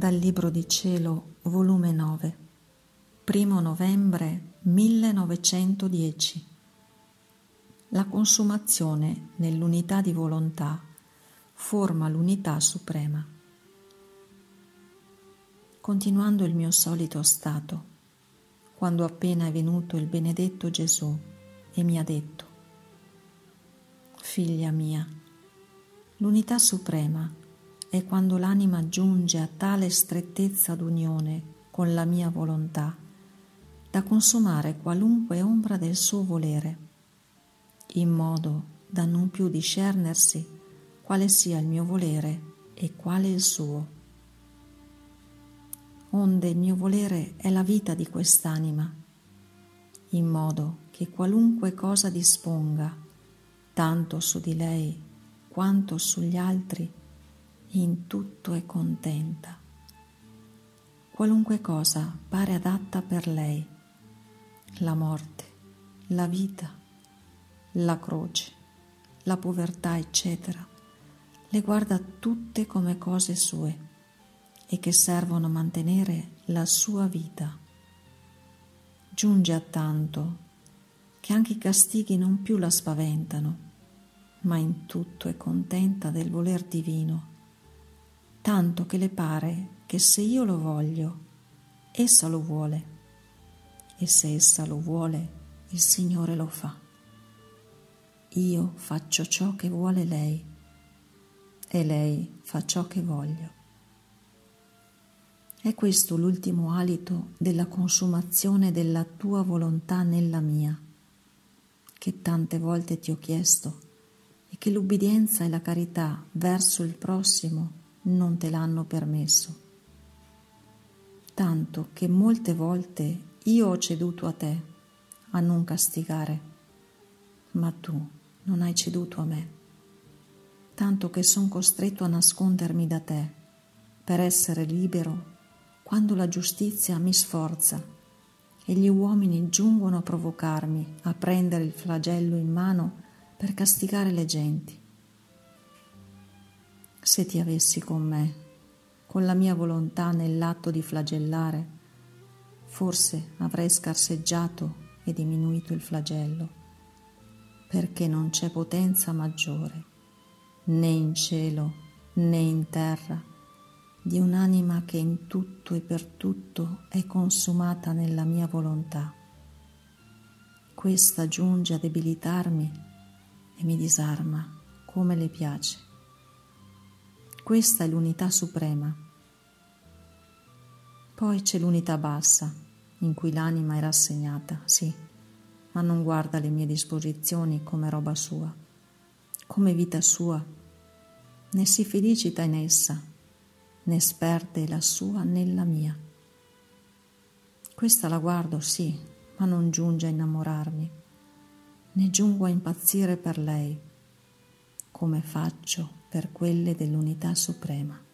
Dal Libro di Cielo, volume 9, 1 novembre 1910. La consumazione nell'unità di volontà forma l'unità suprema. Continuando il mio solito stato, quando appena è venuto il benedetto Gesù e mi ha detto, Figlia mia, l'unità suprema è quando l'anima giunge a tale strettezza d'unione con la mia volontà da consumare qualunque ombra del suo volere, in modo da non più discernersi quale sia il mio volere e quale il suo. Onde il mio volere è la vita di quest'anima, in modo che qualunque cosa disponga, tanto su di lei quanto sugli altri, in tutto è contenta. Qualunque cosa pare adatta per lei, la morte, la vita, la croce, la povertà, eccetera, le guarda tutte come cose sue e che servono a mantenere la sua vita. Giunge a tanto che anche i castighi non più la spaventano, ma in tutto è contenta del voler divino tanto che le pare che se io lo voglio, essa lo vuole, e se essa lo vuole, il Signore lo fa. Io faccio ciò che vuole lei, e lei fa ciò che voglio. È questo l'ultimo alito della consumazione della tua volontà nella mia, che tante volte ti ho chiesto, e che l'ubbidienza e la carità verso il prossimo non te l'hanno permesso. Tanto che molte volte io ho ceduto a te a non castigare, ma tu non hai ceduto a me. Tanto che sono costretto a nascondermi da te per essere libero quando la giustizia mi sforza e gli uomini giungono a provocarmi a prendere il flagello in mano per castigare le genti se ti avessi con me, con la mia volontà nell'atto di flagellare, forse avrei scarseggiato e diminuito il flagello, perché non c'è potenza maggiore, né in cielo né in terra, di un'anima che in tutto e per tutto è consumata nella mia volontà. Questa giunge a debilitarmi e mi disarma come le piace. Questa è l'unità suprema. Poi c'è l'unità bassa, in cui l'anima è rassegnata, sì, ma non guarda le mie disposizioni come roba sua, come vita sua, né si felicita in essa, né sperde la sua nella mia. Questa la guardo, sì, ma non giunge a innamorarmi, né giungo a impazzire per lei, come faccio per quelle dell'unità suprema.